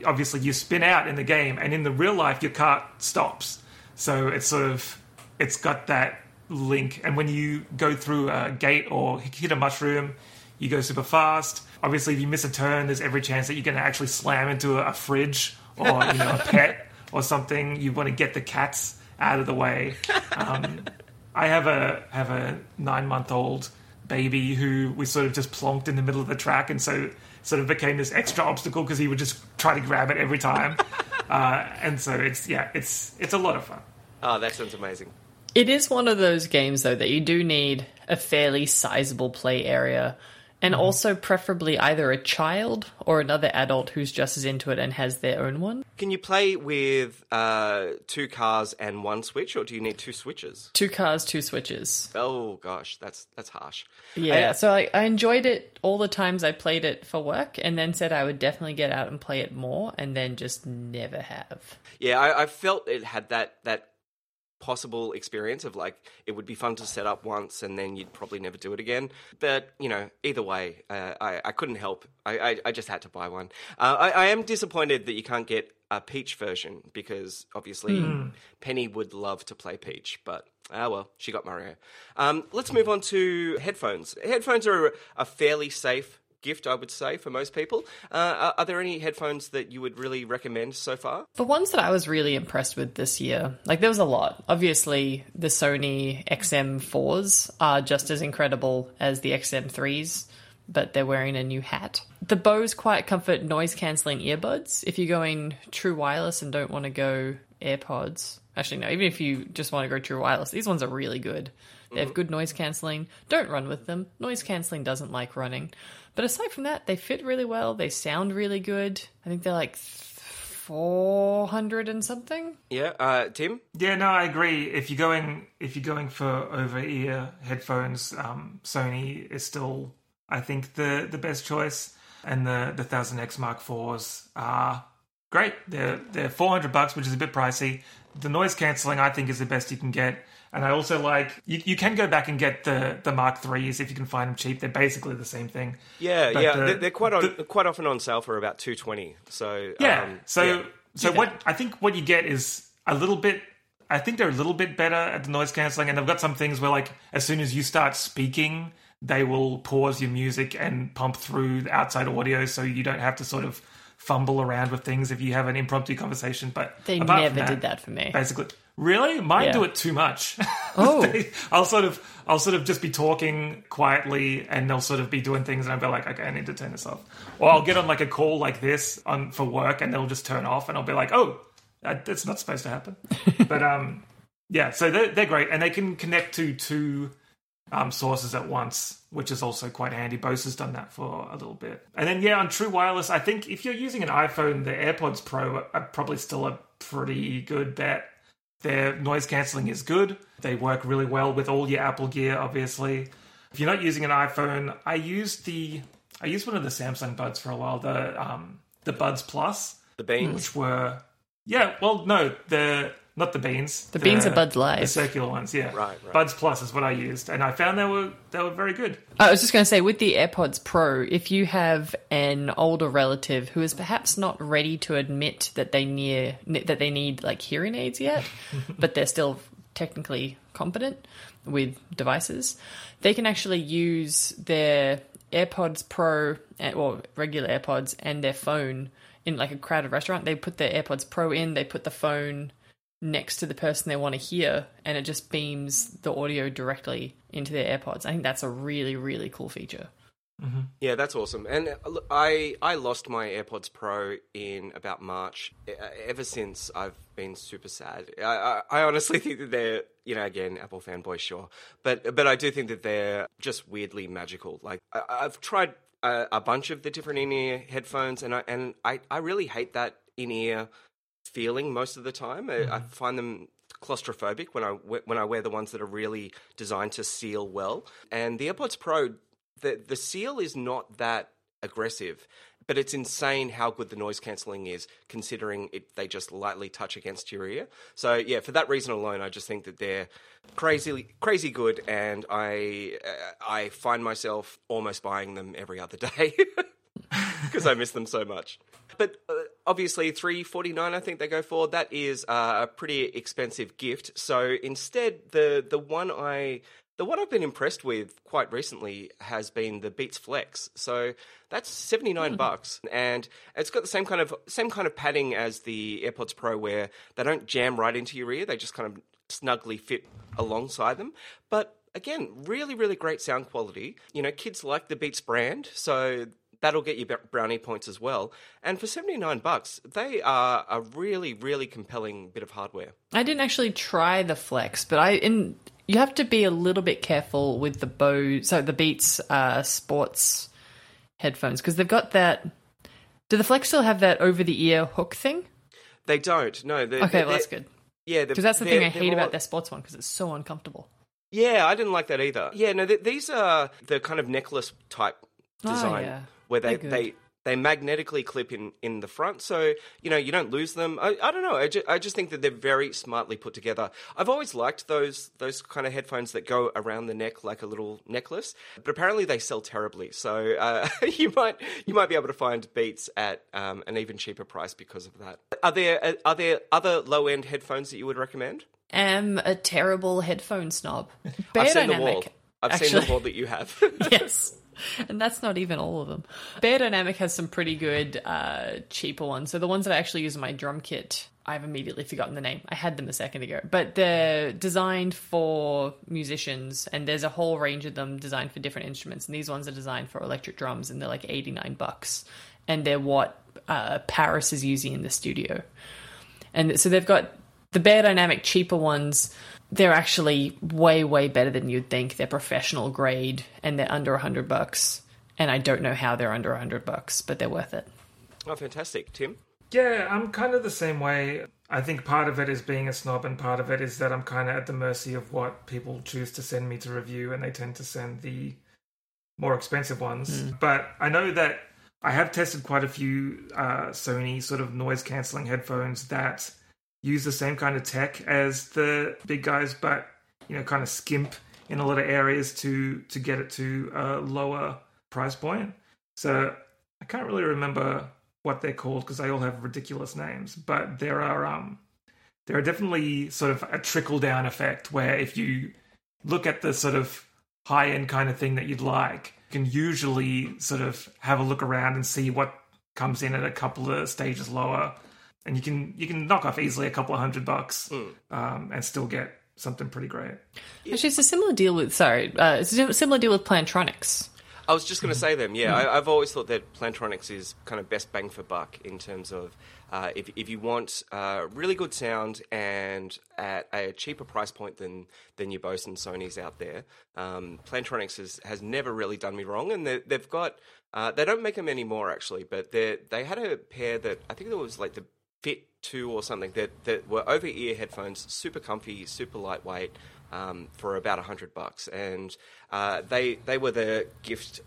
obviously you spin out in the game, and in the real life your cart stops. So it's sort of it's got that link, and when you go through a gate or hit a mushroom, you go super fast. Obviously, if you miss a turn, there's every chance that you're going to actually slam into a, a fridge or you know a pet or something. You want to get the cats out of the way. Um, I have a have a nine month old baby who we sort of just plonked in the middle of the track, and so sort of became this extra obstacle because he would just try to grab it every time. uh, and so it's yeah, it's it's a lot of fun. Oh, that sounds amazing. It is one of those games, though, that you do need a fairly sizable play area, and Mm-hmm. also preferably either a child or another adult who's just as into it and has their own one. Can you play with uh, two cars and one switch, or do you need two switches? Two cars, two switches. Oh gosh, that's that's harsh. Yeah, I- so I, I enjoyed it all the times I played it for work, and then said I would definitely get out and play it more, and then just never have. Yeah, I, I felt it had that that possible experience of like it would be fun to set up once and then you'd probably never do it again. But you know, either way, uh, I I couldn't help. I, I I just had to buy one. Uh, I I am disappointed that you can't get a Peach version because obviously Penny would love to play Peach, but. Ah well, she got Mario. Um, let's move on to headphones. Headphones are a fairly safe gift, I would say, for most people. Uh, are, are there any headphones that you would really recommend so far? The ones that I was really impressed with this year, like there was a lot. Obviously, the Sony XM4s are just as incredible as the XM3s, but they're wearing a new hat. The Bose Quiet Comfort noise cancelling earbuds, if you're going true wireless and don't want to go AirPods, actually, no, even if you just want to go true wireless, these ones are really good. They have good noise cancelling. Don't run with them. Noise cancelling doesn't like running. But aside from that, they fit really well. They sound really good. I think they're like 400 and something. Yeah, uh, Tim. Yeah, no, I agree. If you're going if you're going for over ear headphones, um, Sony is still, I think, the the best choice. And the the Thousand X Mark Fours are great. They're they're 400 bucks, which is a bit pricey. The noise cancelling, I think, is the best you can get. And I also like you, you can go back and get the the Mark Threes if you can find them cheap. They're basically the same thing. Yeah, But yeah, the- they're, quite on, the- quite often on sale for about two twenty. So Yeah. um, so yeah. so what I think what you get is a little bit. I think they're a little bit better at the noise cancelling, and they've got some things where like as soon as you start speaking, they will pause your music and pump through the outside audio, so you don't have to sort of fumble around with things if you have an impromptu conversation. But They never from did that for me. Basically, really, mine Yeah. do it too much. Oh. They- I'll sort of I'll sort of just be talking quietly, and they'll sort of be doing things, and I'll be like, okay, I need to turn this off. Or I'll get on like a call like this on for work, and they'll just turn off, and I'll be like, oh, that, that's not supposed to happen. but um, yeah, so they're they're great, and they can connect to two um, sources at once, which is also quite handy. Bose has done that for a little bit. And then, yeah, on True Wireless, I think if you're using an iPhone, the AirPods Pro are probably still a pretty good bet. Their noise cancelling is good. They work really well with all your Apple gear, obviously. If you're not using an iPhone, I used the I used one of the Samsung Buds for a while, the um, the Buds Plus, the beans. which were yeah, well, no, the not the beans. The beans are Buds Live. The circular ones, yeah. Right, right. Buds Plus is what I used, and I found they were they were very good. Oh, I was just going to say, with the AirPods Pro, if you have an older relative who is perhaps not ready to admit that they near that they need like hearing aids yet, but they're still technically competent with devices, they can actually use their AirPods Pro eh, or regular AirPods and their phone in like a crowded restaurant. They put their AirPods Pro in, they put the phone next to the person they want to hear, and it just beams the audio directly into their AirPods. I think that's a really, really cool feature. Mm-hmm. Yeah, that's awesome. And uh, I I lost my AirPods Pro in about March. E- uh, Ever since, I've been super sad. I, I, I honestly think that they're, you know, again, Apple fanboy, sure, but but I do think that they're just weirdly magical. Like I, I've tried a, a bunch of the different in-ear headphones, and I and I, I really hate that in-ear feeling most of the time. I, I find them claustrophobic when I when I wear the ones that are really designed to seal well. And the AirPods Pro, the the seal is not that aggressive, but it's insane how good the noise cancelling is, considering it they just lightly touch against your ear. So yeah, for that reason alone, I just think that they're crazy crazy good, and I uh, I find myself almost buying them every other day. because I miss them so much. But uh, obviously, three forty nine, I think they go for. That is uh, a pretty expensive gift. So instead, the the one I the one I've been impressed with quite recently has been the Beats Flex. So that's seventy nine bucks, and it's got the same kind of same kind of padding as the AirPods Pro, where they don't jam right into your ear; they just kind of snugly fit alongside them. But again, really, really great sound quality. You know, kids like the Beats brand, so that'll get you brownie points as well. And for 79 bucks, they are a really, really compelling bit of hardware. I didn't actually try the Flex, but I in you have to be a little bit careful with the Bow, so the Beats uh, Sports headphones because they've got that. Do the Flex still have that over the ear hook thing? They don't. No. They're, Okay, they're- well that's good Yeah, because that's the thing I hate about their sports one because it's so uncomfortable. Yeah, I didn't like that either. Yeah, no, th- these are the kind of necklace type Oh, design yeah. where they, they they magnetically clip in in the front, so you know you don't lose them. I, I don't know. I, ju- I just think that they're very smartly put together. I've always liked those those kind of headphones that go around the neck like a little necklace, but apparently they sell terribly. So uh, you might you might be able to find Beats at um, an even cheaper price because of that. Are there are there other low end headphones that you would recommend? Am a terrible headphone snob. I've seen the wall. I've actually. seen the wall that you have. yes. And that's not even all of them. Beyer Dynamic has some pretty good, uh, cheaper ones. So the ones that I actually use in my drum kit, I've immediately forgotten the name. I had them a second ago. But they're designed for musicians, and there's a whole range of them designed for different instruments. And these ones are designed for electric drums, and they're like 89 bucks. And they're what uh, Paris is using in the studio. And so they've got the Beyer Dynamic cheaper ones. They're actually way, way better than you'd think. They're professional grade and they're under 100 bucks. And I don't know how they're under 100 bucks, but they're worth it. oh, fantastic, Tim. Yeah, I'm kind of the same way. I think part of it is being a snob, and part of it is that I'm kind of at the mercy of what people choose to send me to review, and they tend to send the more expensive ones. But I know that I have tested quite a few uh, Sony sort of noise canceling headphones that use the same kind of tech as the big guys, but you know, kind of skimp in a lot of areas to to get it to a lower price point. So I can't really remember what they're called because they all have ridiculous names. But there are um there are definitely sort of a trickle down effect where if you look at the sort of high end kind of thing that you'd like, you can usually sort of have a look around and see what comes in at a couple of stages lower, and you can you can knock off easily a couple of hundred bucks um, and still get something pretty great. Actually, it's a similar deal with, sorry, uh, it's a similar deal with Plantronics. I was just going to say them. Yeah, I, I've always thought that Plantronics is kind of best bang for buck in terms of uh, if if you want uh, really good sound and at a cheaper price point than than your Bose and Sony's out there. Um, Plantronics has has never really done me wrong, and they- they've got uh, they don't make them anymore actually, but they they had a pair that I think it was like the Fit Two or something that that were over ear headphones, super comfy, super lightweight. Um, for about a hundred bucks, and uh, they they were the gift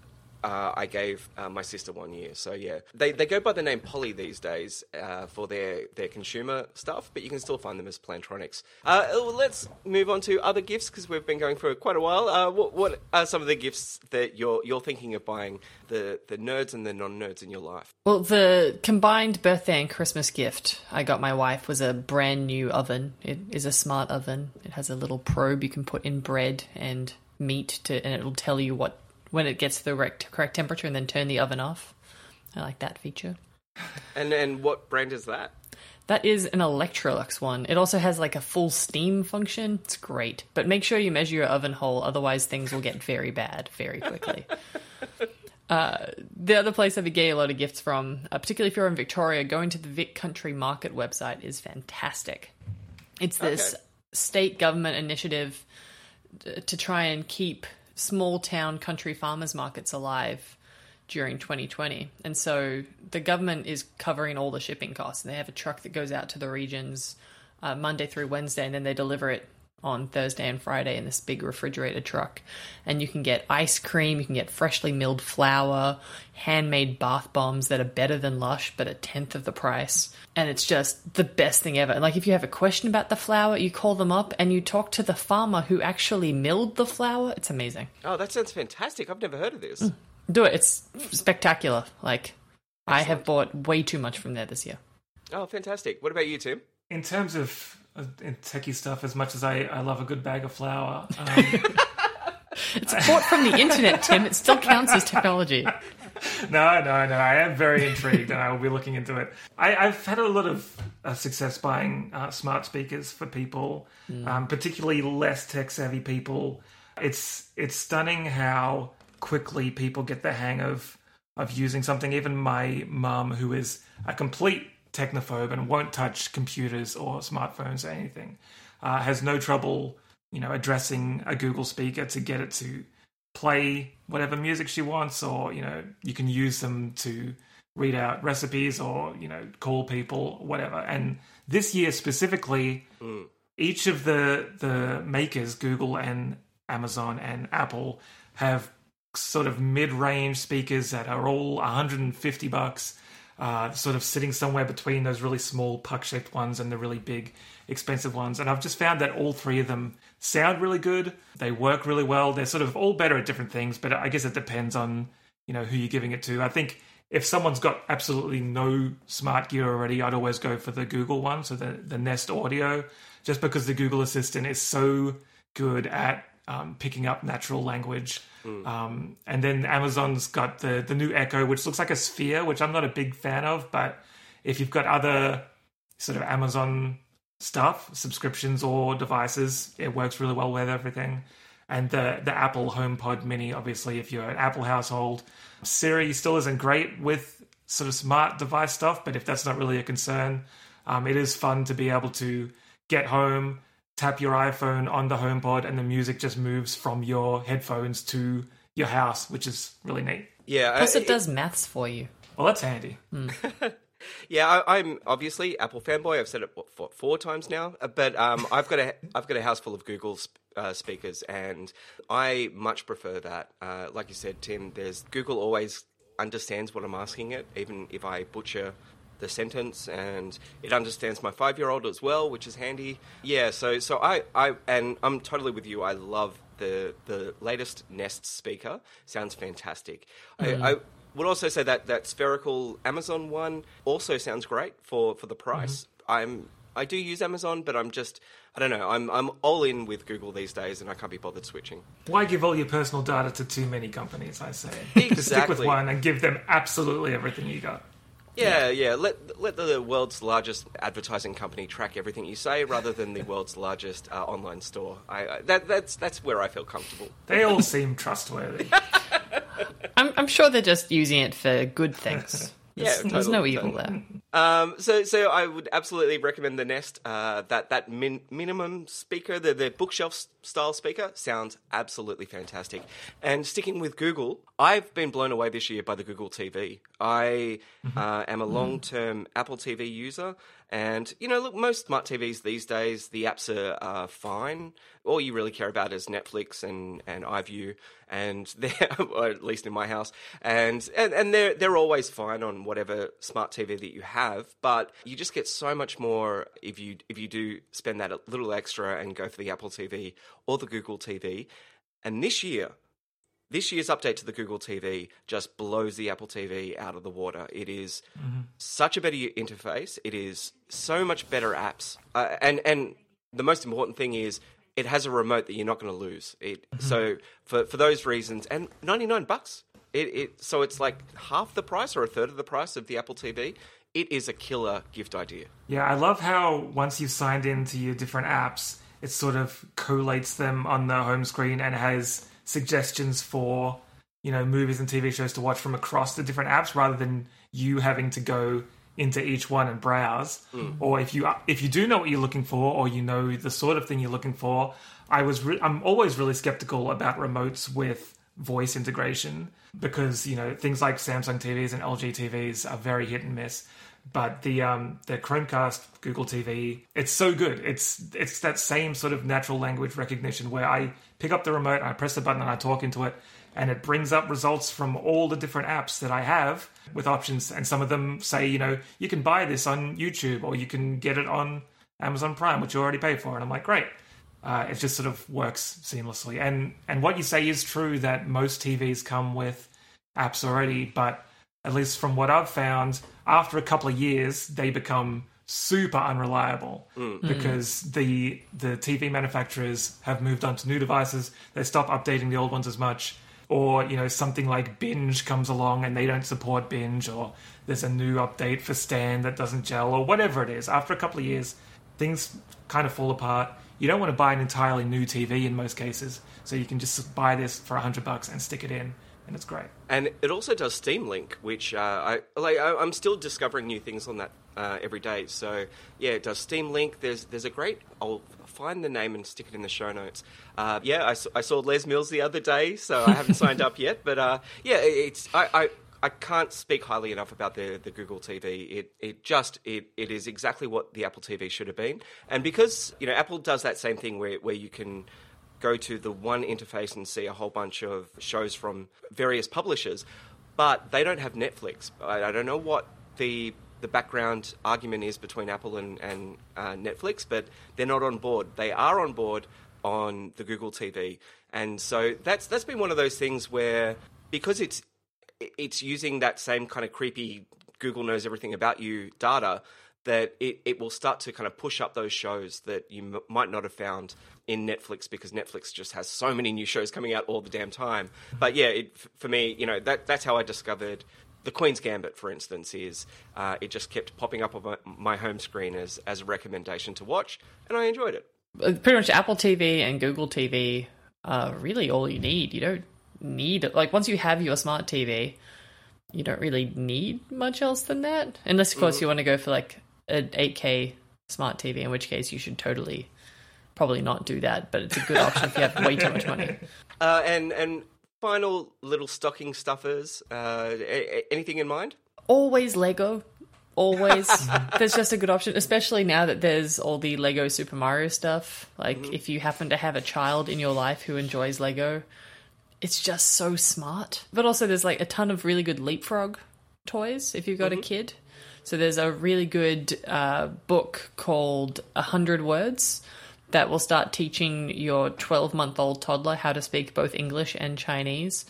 uh, I gave uh, my sister one year. So yeah, they they go by the name Poly these days uh, for their their consumer stuff, but you can still find them as Plantronics. Uh, well, let's move on to other gifts because we've been going for quite a while. Uh, what, what are some of the gifts that you're you're thinking of buying the the nerds and the non nerds in your life? Well, the combined birthday and Christmas gift I got my wife was a brand new oven. It is a smart oven. It has a little probe you can put in bread and meat to, and it'll tell you what when it gets to the correct, correct temperature, and then turn the oven off. I like that feature. And and what brand is that? That is an Electrolux one. It also has like a full steam function. It's great. But make sure you measure your oven hole, otherwise things will get very bad very quickly. The other place I've been getting a lot of gifts from, uh, particularly if you're in Victoria, going to the Vic Country Market website is fantastic. It's this Okay. state government initiative to try and keep small town country farmers markets alive during 2020. And so the government is covering all the shipping costs. And they have a truck that goes out to the regions uh, Monday through Wednesday, and then they deliver it on Thursday and Friday in this big refrigerated truck. And you can get ice cream, you can get freshly milled flour, handmade bath bombs that are better than Lush, but a tenth of the price. And it's just the best thing ever. And like if you have a question about the flour, you call them up and you talk to the farmer who actually milled the flour. It's amazing. Oh, that sounds fantastic. I've never heard of this. Mm. Do it. It's spectacular. Like I have bought way too much from there this year. Oh, fantastic. What about you, Tim? In terms of in techie stuff, as much as I, I love a good bag of flour, um, It's bought from the internet, Tim. It still counts as technology. no, no, no. I am very intrigued, and I will be looking into it. I, I've had a lot of uh, success buying uh, smart speakers for people, um, particularly less tech savvy people. It's it's stunning how quickly people get the hang of of using something. Even my mum, who is a complete technophobe and won't touch computers or smartphones or anything, uh, has no trouble, you know, addressing a Google speaker to get it to play whatever music she wants, or you know, you can use them to read out recipes or you know, call people, whatever. And this year specifically, each of the the makers, Google and Amazon and Apple, have sort of mid-range speakers that are all 150 bucks uh, sort of sitting somewhere between those really small puck-shaped ones and the really big expensive ones. And i've just found that all three of them sound really good. They work really well. They're sort of all better at different things but i guess it depends on you know who you're giving it to. I think if someone's got absolutely no smart gear already i'd always go for the google one so the, the nest audio just because the google assistant is so good at um, picking up natural language. Um, and then Amazon's got the the new Echo, which looks like a sphere, which I'm not a big fan of. But if you've got other sort of Amazon stuff, subscriptions or devices, it works really well with everything. And the the Apple HomePod Mini, obviously, if you're an Apple household, Siri still isn't great with sort of smart device stuff. But if that's not really a concern, um, it is fun to be able to get home, tap your iPhone on the HomePod, and the music just moves from your headphones to your house, which is really neat. Yeah, Plus, it does maths for you. Well, that's handy. Yeah, I, I'm obviously Apple fanboy. I've said it what, four, four times now, Uh, but um, I've got a I've got a house full of Google sp- uh, speakers, and I much prefer that. Uh, like you said, Tim, there's Google always understands what I'm asking it, even if I butcher the sentence, and it understands my five year old as well, which is handy. Yeah, so so I I and I'm totally with you. I love the the latest Nest speaker. Sounds fantastic. I, hmm. I would also say that that spherical Amazon one also sounds great for for the price. Mm-hmm. I'm I do use Amazon, but I'm just I don't know. I'm I'm all in with Google these days, and I can't be bothered switching. Why give all your personal data to too many companies? I say Just stick with one and give them absolutely everything you got. Yeah, yeah. Let let the world's largest advertising company track everything you say, rather than the world's largest uh, online store. I, I that that's that's where I feel comfortable. They all seem trustworthy. I'm, I'm sure they're just using it for good things. Yeah, There's, there's no evil totally. there. Um, so, so I would absolutely recommend the Nest. Uh, that that min- minimum speaker, the the bookshelf style speaker, sounds absolutely fantastic. And sticking with Google, I've been blown away this year by the Google TV. I uh, am a long term Apple TV user, and you know, look, most smart TVs these days, the apps are uh, fine. All you really care about is Netflix and and iView, and they're or at least in my house, and and, and they're they're always fine on whatever smart TV that you have. But you just get so much more if you if you do spend that a little extra and go for the Apple TV or the Google TV. And this year, this year's update to the Google TV just blows the Apple TV out of the water. It is such a better interface. It is so much better apps, uh, and and the most important thing is it has a remote that you're not going to lose. It so for for those reasons, and ninety nine bucks. It, it so it's like half the price or a third of the price of the Apple TV. It is a killer gift idea. Yeah, I love how once you've signed into your different apps, it sort of collates them on the home screen and has suggestions for you know movies and TV shows to watch from across the different apps rather than you having to go into each one and browse. Hmm. Or if you if you do know what you're looking for, or you know the sort of thing you're looking for, I was re- I'm always really skeptical about remotes with voice integration because you know things like Samsung TVs and LG TVs are very hit and miss. But the um, the Chromecast, Google TV, it's so good. It's it's that same sort of natural language recognition where I pick up the remote, I press the button, and I talk into it, and it brings up results from all the different apps that I have with options. And some of them say, you know, you can buy this on YouTube or you can get it on Amazon Prime, which you already pay for. And I'm like, great. Uh, it just sort of works seamlessly. And and what you say is true that most TVs come with apps already, but at least from what I've found, after a couple of years, they become super unreliable because the the TV manufacturers have moved on to new devices. They stop updating the old ones as much, or you know something like Binge comes along and they don't support Binge, or there's a new update for Stan that doesn't gel, or whatever it is. After a couple of years, things kind of fall apart. You don't want to buy an entirely new TV in most cases, so you can just buy this for a hundred bucks and stick it in, and it's great. And it also does Steam Link, which uh, I like. I, I'm still discovering new things on that uh, every day. So yeah, it does Steam Link. There's there's a great. I'll find the name and stick it in the show notes. Uh, yeah, I, I saw Les Mills the other day, so I haven't signed up yet. But uh, yeah, it's I. I I can't speak highly enough about the, the Google TV. It it just it, it is exactly what the Apple TV should have been. And because you know Apple does that same thing where where you can go to the one interface and see a whole bunch of shows from various publishers, but they don't have Netflix. I, I don't know what the the background argument is between Apple and, and uh, Netflix, but they're not on board. They are on board on the Google TV, and so that's that's been one of those things where because it's it's using that same kind of creepy Google knows everything about you data that it, it will start to kind of push up those shows that you m- might not have found in Netflix because Netflix just has so many new shows coming out all the damn time. But yeah, it, for me, you know, that that's how I discovered the Queen's Gambit, for instance, is uh, it just kept popping up on my, my home screen as as a recommendation to watch, and I enjoyed it. Uh, pretty much Apple TV and Google TV are really all you need. You don't need like once you have your smart TV, you don't really need much else than that. Unless of course you want to go for like an 8K smart TV, in which case you should totally probably not do that. But it's a good option if you have way too much money. Uh, and and final little stocking stuffers. Uh, a- a- anything in mind? Always Lego. Always. That's just a good option, especially now that there's all the Lego Super Mario stuff. Like, if you happen to have a child in your life who enjoys Lego, it's just so smart. But also, there's like a ton of really good leapfrog toys if you've got a kid. So, there's a really good uh, book called A Hundred Words that will start teaching your 12 month old toddler how to speak both English and Chinese.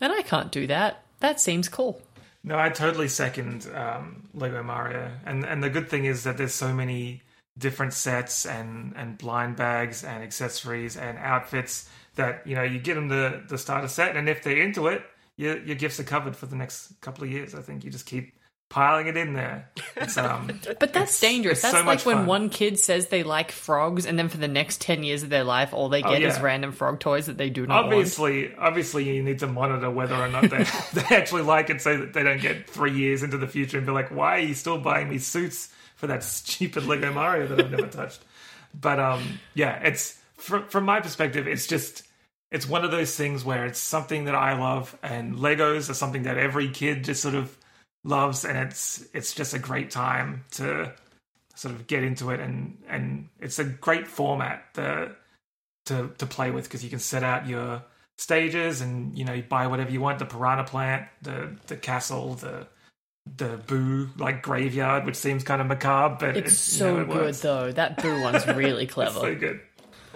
And I can't do that. That seems cool. No, I totally second um, Lego Mario, and and the good thing is that there's so many different sets and and blind bags and accessories and outfits that you know you get them the the starter set, and if they're into it, your your gifts are covered for the next couple of years. I think you just keep piling it in there. It's um, But that's dangerous. it's That's so like much when fun. one kid says they like frogs, and then for the next ten years of their life, all they get is yeah. random frog toys that they do not want. obviously obviously you need to monitor whether or not they they actually like it, so that they don't get three years into the future and be like, why are you still buying me suits for that stupid Lego Mario that I've never touched? But um, yeah, it's from from my perspective, it's just it's one of those things where it's something that I love, and Legos are something that every kid just sort of loves, and it's it's just a great time to sort of get into it, and and it's a great format the, to to play with because you can set out your stages, and you know you buy whatever you want, the piranha plant, the the castle, the the boo like graveyard, which seems kind of macabre, but It's it, you so know, it good works. though. That boo one's really It's clever. so good.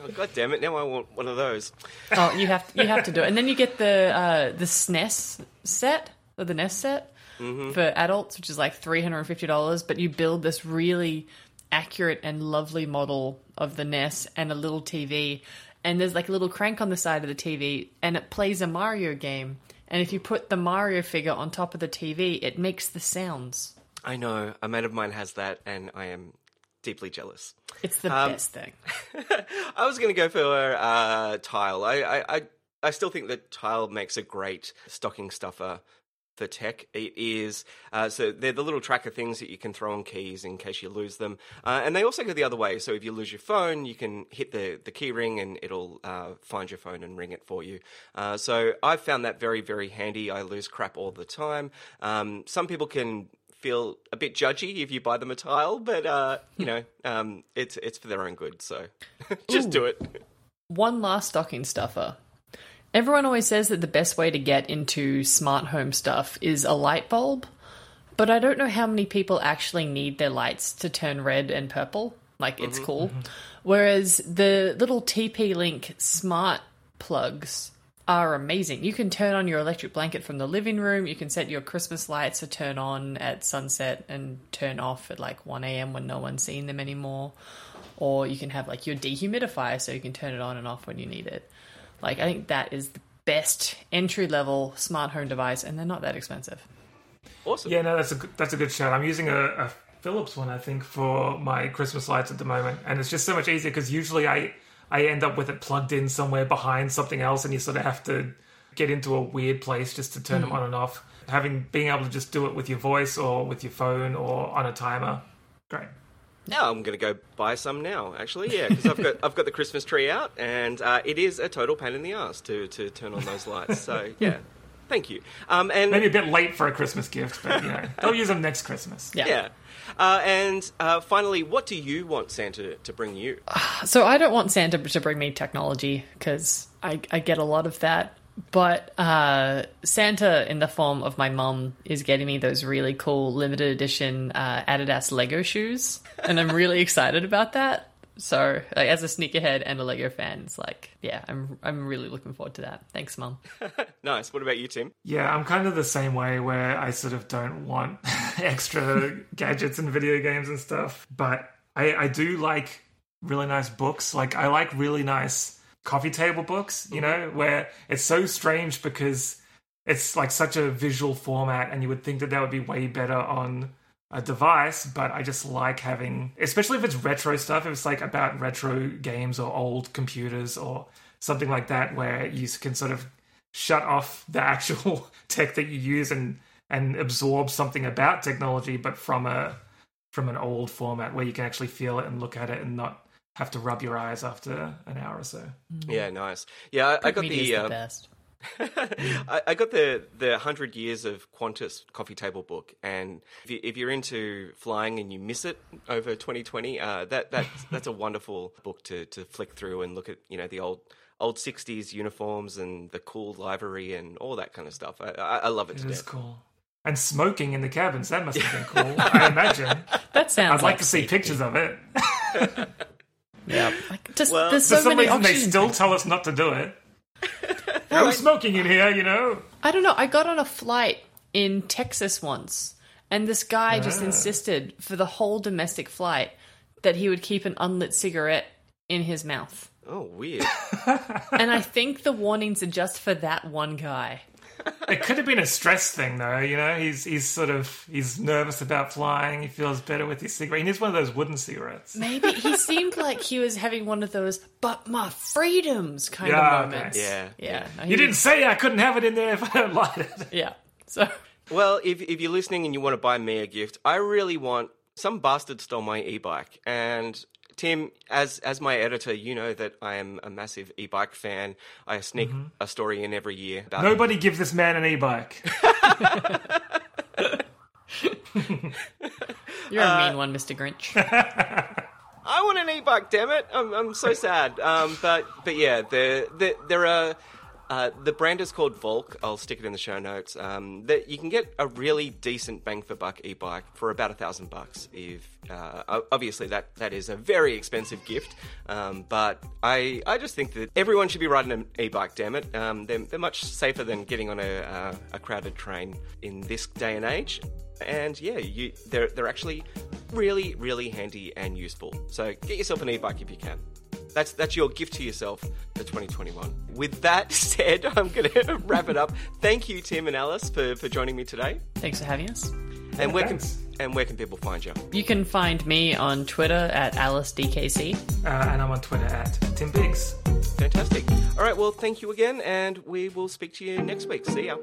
Oh, God damn it! Now I want one of those. oh, you have you have to do it, and then you get the uh, the SNES set or the NES set for adults, which is like three hundred and fifty dollars. But you build this really accurate and lovely model of the NES and a little TV, and there's like a little crank on the side of the TV, and it plays a Mario game. And if you put the Mario figure on top of the TV, it makes the sounds. I know a mate of mine has that, and I am deeply jealous. It's the Um, best thing. I was going to go for uh, tile. I, I, I I still think that tile makes a great stocking stuffer for tech. It is uh, so they're the little tracker things that you can throw on keys in case you lose them, uh, and they also go the other way. So if you lose your phone, you can hit the the key ring and it'll uh, find your phone and ring it for you. Uh, so I've found that very very handy. I lose crap all the time. Um, some people can feel a bit judgy if you buy them a tile, but uh, you know, um, it's it's for their own good. So just do it. One last stocking stuffer. Everyone always says that the best way to get into smart home stuff is a light bulb, but I don't know how many people actually need their lights to turn red and purple. Like, it's mm-hmm. cool. Mm-hmm. Whereas the little TP Link smart plugs are amazing. You can turn on your electric blanket from the living room, you can set your Christmas lights to turn on at sunset and turn off at like 1 a.m. when no one's seeing them anymore. Or you can have like your dehumidifier so you can turn it on and off when you need it. Like, I think that is the best entry level smart home device, and they're not that expensive. Awesome. Yeah, no, that's a good- that's a good shout. I'm using a, a Philips one, I think, for my Christmas lights at the moment, and it's just so much easier because usually I I end up with it plugged in somewhere behind something else, and you sort of have to get into a weird place just to turn them on and off. Having being able to just do it with your voice or with your phone or on a timer, great. Now I'm going to go buy some now. Actually, yeah, because I've got I've got the Christmas tree out, and uh, it is a total pain in the ass to to turn on those lights. So yeah, thank you. Um, and Maybe a bit late for a Christmas gift, but you know, they'll use them next Christmas. Yeah. yeah, uh, and uh, finally, what do you want Santa to bring you? So I don't want Santa to bring me technology because I, I get a lot of that. But uh, Santa, in the form of my mom is getting me those really cool limited edition uh, Adidas Lego shoes, and I'm really excited about that. So, like, as a sneakerhead and a Lego fan, it's like, yeah, I'm I'm really looking forward to that. Thanks, mom. Nice. What about you, Tim? Yeah, I'm kind of the same way where I sort of don't want extra gadgets and video games and stuff, but I, I do like really nice books. Like, I like really nice coffee table books, you mm-hmm. know, where it's so strange because it's like such a visual format and you would think that that would be way better on a device, but I just like having, especially if it's retro stuff, if it's like about retro games or old computers or something like that, where you can sort of shut off the actual tech that you use and and absorb something about technology, but from a from an old format where you can actually feel it and look at it and not have to rub your eyes after an hour or so. Yeah, nice. Yeah, I, I got Media's the. the uh, best. I, I got the the hundred years of Qantas coffee table book, and if, you, if you're into flying and you miss it over 2020, uh, that that's that's a wonderful book to to flick through and look at you know the old old 60s uniforms and the cool livery and all that kind of stuff. I I, I love it to It is death. cool. And smoking in the cabins, that must have been cool, I imagine. That sounds. I'd like to see pictures of it. Yeah, like, just Well, there's For so some many reason, they options. still tell us not to do it. no smoking in here, you know. I don't know. I got on a flight in Texas once, and this guy just Ah. insisted for the whole domestic flight that he would keep an unlit cigarette in his mouth. Oh, weird. and I think the warnings are just for that one guy. It could have been a stress thing, though. You know, he's he's sort of he's nervous about flying. He feels better with his cigarette. He needs one of those wooden cigarettes. Maybe he seemed like he was having one of those "but my freedoms" kind Yeah, of moments. okay. Yeah. yeah. no, he You didn't say I couldn't have it in there if I don't light it. Yeah. So Well, if if you're listening and you want to buy me a gift, I really want some bastard stole my e-bike. And Tim, as as my editor, you know that I am a massive e-bike fan. I sneak a story in every year about Nobody give this man an e-bike. you're Uh, a mean one, Mr. Grinch. I want an e-bike, damn it! I'm, I'm so sad. Um, but but yeah, there there, there are. Uh, the brand is called Volk. I'll stick it in the show notes. Um, that you can get a really decent bang for buck e-bike for about a thousand bucks. If uh, obviously that that is a very expensive gift, um, but I I just think that everyone should be riding an e-bike. Damn it, um, they're, they're much safer than getting on a uh, a crowded train in this day and age. And yeah, you they're they're actually really really handy and useful. So get yourself an e-bike if you can. That's that's your gift to yourself for 2021. With that said, I'm going to wrap it up. Thank you, Tim and Alice, for, for joining me today. Thanks for having us. And where can and where can people find you? You can find me on Twitter at AliceDKC. Uh, and I'm on Twitter at Tim Biggs. Fantastic. All right, well, thank you again, and we will speak to you next week. See ya.